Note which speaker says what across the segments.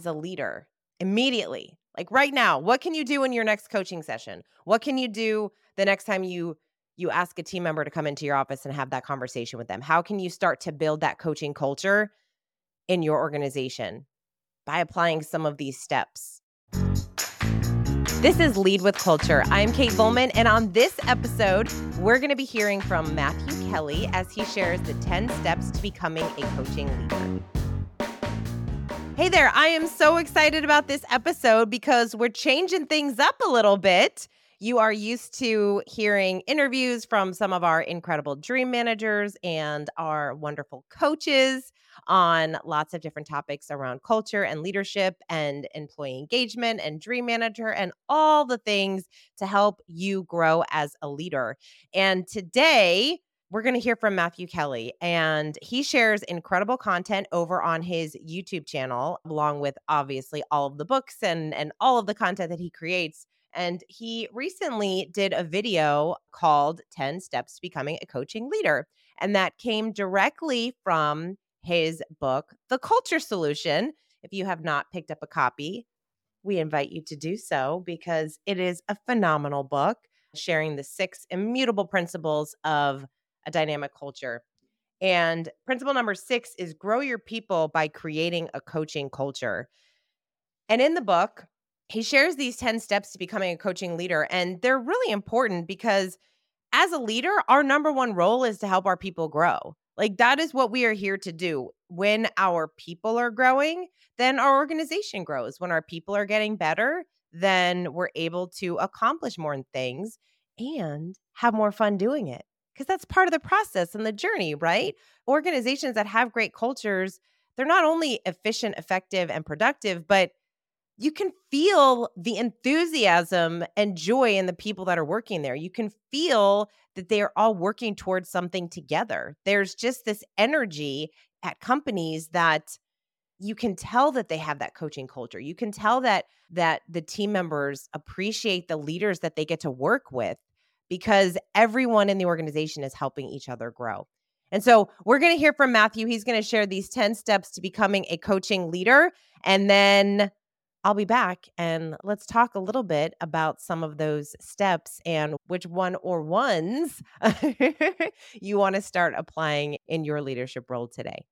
Speaker 1: as a leader immediately? Like right now, what can you do in your next coaching session? What can you do the next time you you ask a team member to come into your office and have that conversation with them? How can you start to build that coaching culture in your organization by applying some of these steps? This is Lead with Culture. I'm Kate Volman, and on this episode, we're going to be hearing from Matthew Kelly as he shares the 10 steps to becoming a coaching leader. Hey there, I am so excited about this episode because we're changing things up a little bit. You are used to hearing interviews from some of our incredible dream managers and our wonderful coaches on lots of different topics around culture and leadership and employee engagement and dream manager and all the things to help you grow as a leader. And today, we're going to hear from Matthew Kelly, and he shares incredible content over on his YouTube channel, along with obviously all of the books and, and all of the content that he creates. And he recently did a video called 10 Steps to Becoming a Coaching Leader. And that came directly from his book, The Culture Solution. If you have not picked up a copy, we invite you to do so because it is a phenomenal book sharing the six immutable principles of a dynamic culture. And principle number six is grow your people by creating a coaching culture. And in the book, he shares these 10 steps to becoming a coaching leader. And they're really important because as a leader, our number one role is to help our people grow. Like that is what we are here to do. When our people are growing, then our organization grows. When our people are getting better, then we're able to accomplish more things and have more fun doing it because that's part of the process and the journey, right? Organizations that have great cultures, they're not only efficient, effective, and productive, but you can feel the enthusiasm and joy in the people that are working there. You can feel that they are all working towards something together. There's just this energy at companies that you can tell that they have that coaching culture. You can tell that that the team members appreciate the leaders that they get to work with because everyone in the organization is helping each other grow. And so we're going to hear from Matthew. He's going to share these 10 steps to becoming a coaching leader. And then I'll be back and let's talk a little bit about some of those steps and which one or ones you want to start applying in your leadership role today.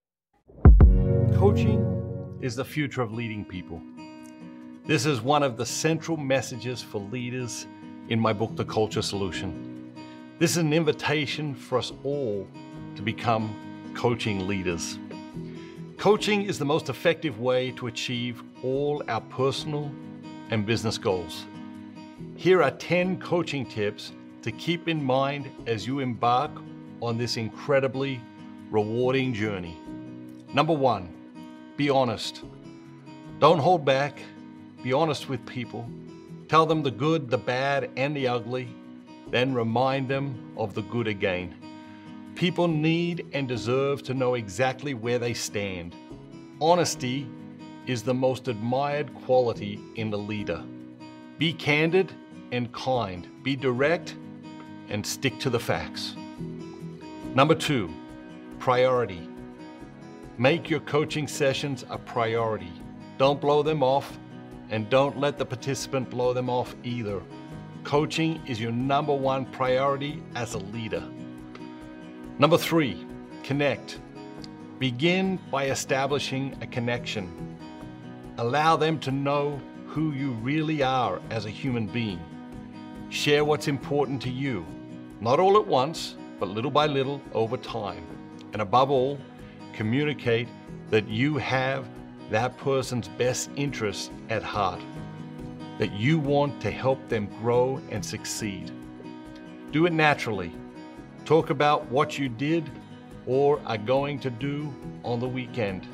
Speaker 2: Coaching is the future of leading people. This is one of the central messages for leaders in my book, The Culture Solution. This is an invitation for us all to become coaching leaders. Coaching is the most effective way to achieve all our personal and business goals. Here are 10 coaching tips to keep in mind as you embark on this incredibly rewarding journey. Number one, be honest. Don't hold back. Be honest with people. Tell them the good, the bad, and the ugly, then remind them of the good again. People need and deserve to know exactly where they stand. Honesty is the most admired quality in the leader. Be candid and kind. Be direct and stick to the facts. Number two, priority. Make your coaching sessions a priority. Don't blow them off and don't let the participant blow them off either. Coaching is your number one priority as a leader. Number three, connect. Begin by establishing a connection. Allow them to know who you really are as a human being. Share what's important to you, not all at once, but little by little over time. And above all, communicate that you have that person's best interest at heart, that you want to help them grow and succeed. Do it naturally. Talk about what you did or are going to do on the weekend,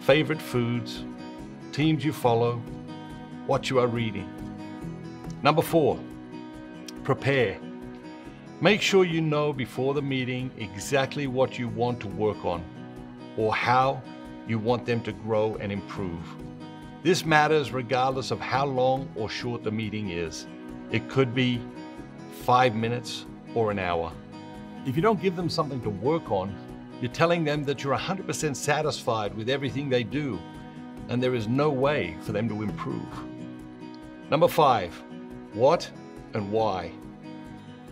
Speaker 2: favorite foods, teams you follow, what you are reading. Number four, prepare. Make sure you know before the meeting exactly what you want to work on or how you want them to grow and improve. This matters regardless of how long or short the meeting is. It could be five minutes or an hour. If you don't give them something to work on, you're telling them that you're 100% satisfied with everything they do. and there is no way for them to improve. Number five, what and why.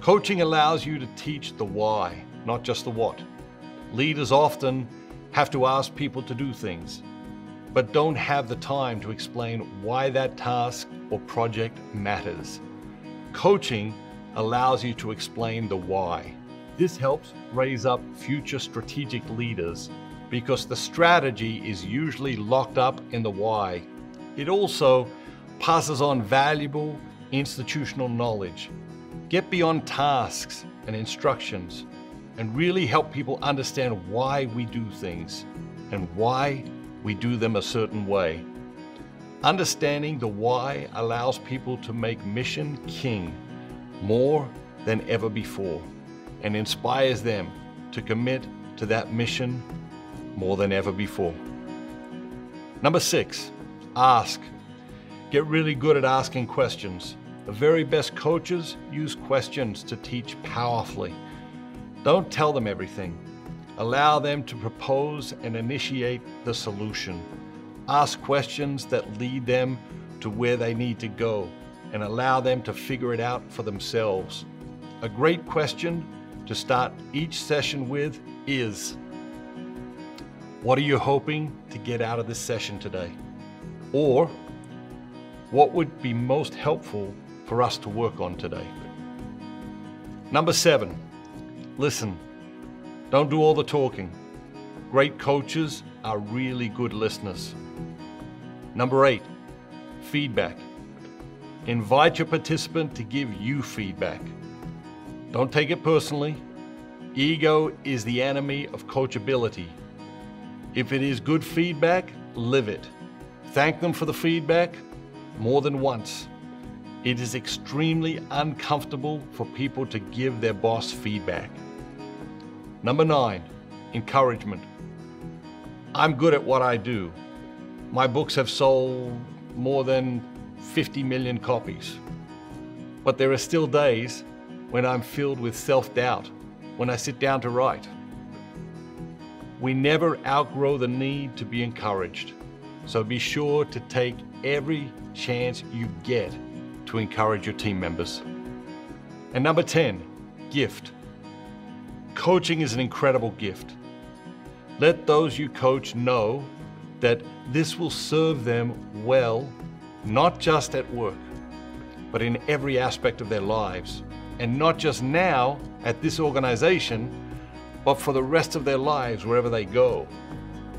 Speaker 2: Coaching allows you to teach the why, not just the what. Leaders often have to ask people to do things, but don't have the time to explain why that task or project matters. Coaching allows you to explain the why. This helps raise up future strategic leaders because the strategy is usually locked up in the why. It also passes on valuable institutional knowledge. Get beyond tasks and instructions and really help people understand why we do things and why we do them a certain way. Understanding the why allows people to make mission king more than ever before and inspires them to commit to that mission more than ever before. Number six, ask. Get really good at asking questions. The very best coaches use questions to teach powerfully. Don't tell them everything. Allow them to propose and initiate the solution. Ask questions that lead them to where they need to go and allow them to figure it out for themselves. A great question to start each session with is What are you hoping to get out of this session today? Or what would be most helpful for us to work on today? Number seven, listen. Don't do all the talking. Great coaches are really good listeners. Number eight, feedback. Invite your participant to give you feedback. Don't take it personally. Ego is the enemy of coachability. If it is good feedback, live it. Thank them for the feedback more than once. It is extremely uncomfortable for people to give their boss feedback. Number nine, encouragement. I'm good at what I do. My books have sold more than 50 million copies. But there are still days when I'm filled with self doubt when I sit down to write. We never outgrow the need to be encouraged, so be sure to take every chance you get to encourage your team members. And number 10, gift. Coaching is an incredible gift. Let those you coach know that this will serve them well, not just at work, but in every aspect of their lives and not just now at this organization, but for the rest of their lives wherever they go.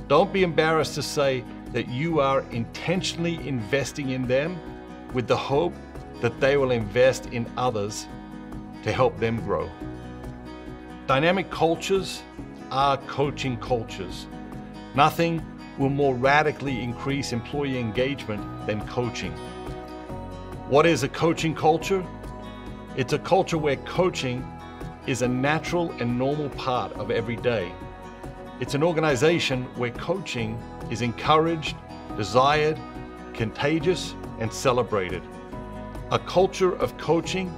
Speaker 2: Don't be embarrassed to say that you are intentionally investing in them with the hope that they will invest in others to help them grow. Dynamic cultures are coaching cultures. Nothing will more radically increase employee engagement than coaching. What is a coaching culture? It's a culture where coaching is a natural and normal part of every day. It's an organization where coaching is encouraged, desired, contagious, and celebrated. A culture of coaching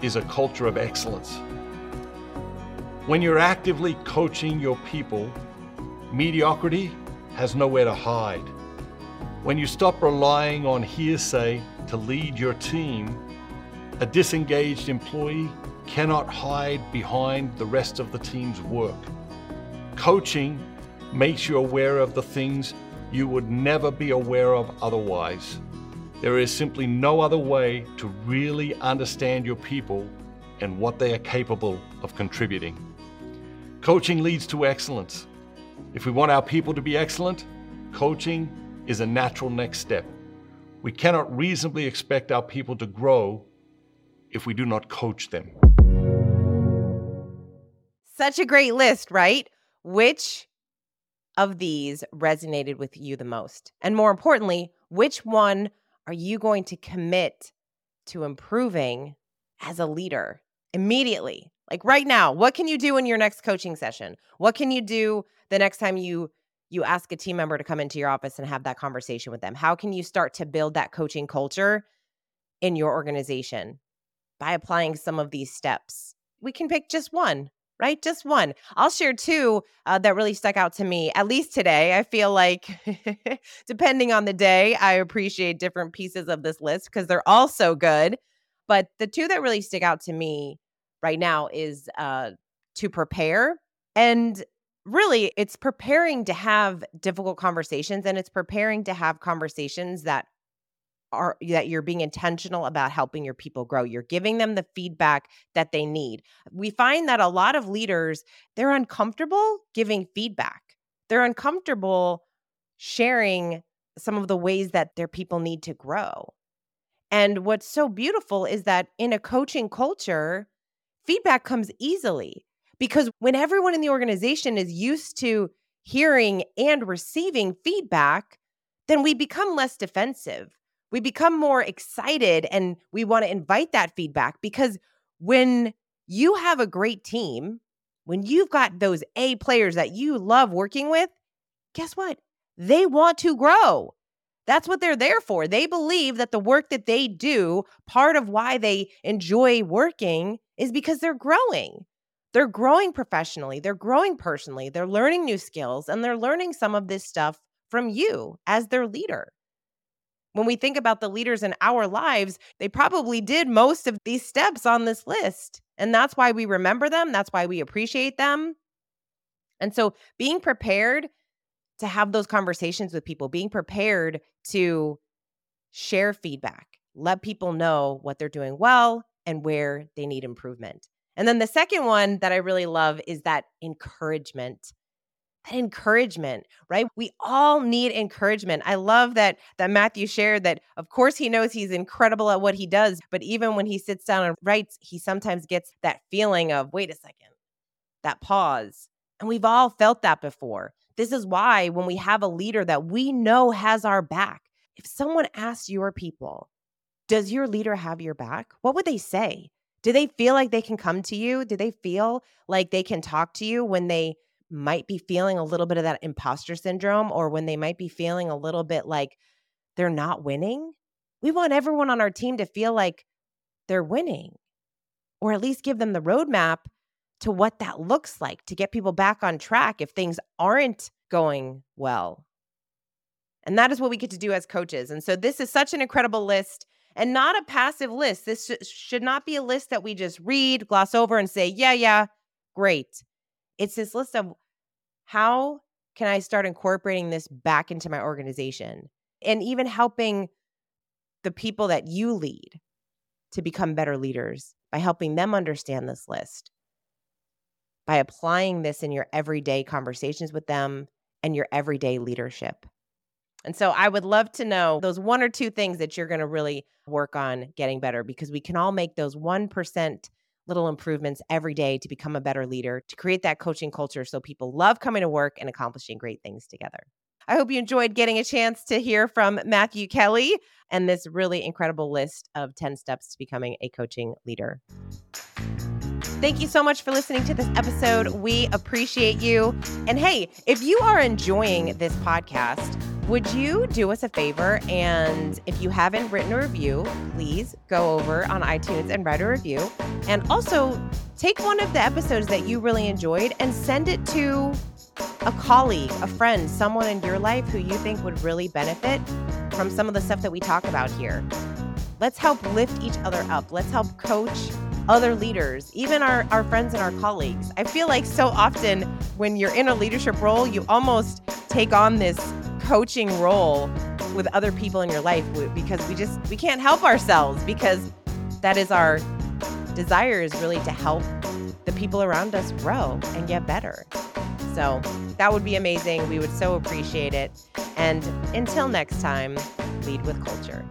Speaker 2: is a culture of excellence. When you're actively coaching your people, mediocrity has nowhere to hide. When you stop relying on hearsay to lead your team, a disengaged employee cannot hide behind the rest of the team's work. Coaching makes you aware of the things you would never be aware of otherwise. There is simply no other way to really understand your people and what they are capable of contributing. Coaching leads to excellence. If we want our people to be excellent, coaching is a natural next step. We cannot reasonably expect our people to grow if we do not coach them.
Speaker 1: Such a great list, right? Which of these resonated with you the most? And more importantly, which one are you going to commit to improving as a leader immediately? Like right now, what can you do in your next coaching session? What can you do the next time you you ask a team member to come into your office and have that conversation with them? How can you start to build that coaching culture in your organization? by applying some of these steps. We can pick just one, right? Just one. I'll share two uh, that really stuck out to me, at least today. I feel like, depending on the day, I appreciate different pieces of this list because they're all so good. But the two that really stick out to me right now is uh, to prepare. And really, it's preparing to have difficult conversations and it's preparing to have conversations that are that you're being intentional about helping your people grow. You're giving them the feedback that they need. We find that a lot of leaders, they're uncomfortable giving feedback. They're uncomfortable sharing some of the ways that their people need to grow. And what's so beautiful is that in a coaching culture, feedback comes easily because when everyone in the organization is used to hearing and receiving feedback, then we become less defensive we become more excited and we want to invite that feedback because when you have a great team, when you've got those A players that you love working with, guess what? They want to grow. That's what they're there for. They believe that the work that they do, part of why they enjoy working is because they're growing. They're growing professionally, they're growing personally, they're learning new skills, and they're learning some of this stuff from you as their leader when we think about the leaders in our lives, they probably did most of these steps on this list. And that's why we remember them. That's why we appreciate them. And so being prepared to have those conversations with people, being prepared to share feedback, let people know what they're doing well and where they need improvement. And then the second one that I really love is that encouragement. That encouragement right? We all need encouragement. I love that that matthew shared that of course he knows he's incredible at what he does but even when he sits down and writes he sometimes gets that feeling of wait a second that pause. And we've all felt that before this is why when we have a leader that we know has our back if someone asks your people does your leader have your back? what would they say? Do they feel like they can come to you? Do they feel like they can talk to you when they might be feeling a little bit of that imposter syndrome or when they might be feeling a little bit like they're not winning. We want everyone on our team to feel like they're winning or at least give them the roadmap to what that looks like to get people back on track if things aren't going well. And that is what we get to do as coaches. And so this is such an incredible list and not a passive list. This sh- should not be a list that we just read, gloss over, and say, yeah, yeah, great. It's this list of how can I start incorporating this back into my organization and even helping the people that you lead to become better leaders by helping them understand this list, by applying this in your everyday conversations with them and your everyday leadership. And so I would love to know those one or two things that you're going to really work on getting better because we can all make those 1% little improvements every day to become a better leader, to create that coaching culture so people love coming to work and accomplishing great things together. I hope you enjoyed getting a chance to hear from Matthew Kelly and this really incredible list of 10 steps to becoming a coaching leader. Thank you so much for listening to this episode. We appreciate you. And hey, if you are enjoying this podcast, would you do us a favor? And if you haven't written a review, please go over on iTunes and write a review. And also take one of the episodes that you really enjoyed and send it to a colleague, a friend, someone in your life who you think would really benefit from some of the stuff that we talk about here. Let's help lift each other up. Let's help coach other leaders, even our, our friends and our colleagues. I feel like so often when you're in a leadership role, you almost take on this coaching role with other people in your life because we just we can't help ourselves because that is our desire is really to help the people around us grow and get better. So that would be amazing. We would so appreciate it. And until next time, lead with culture.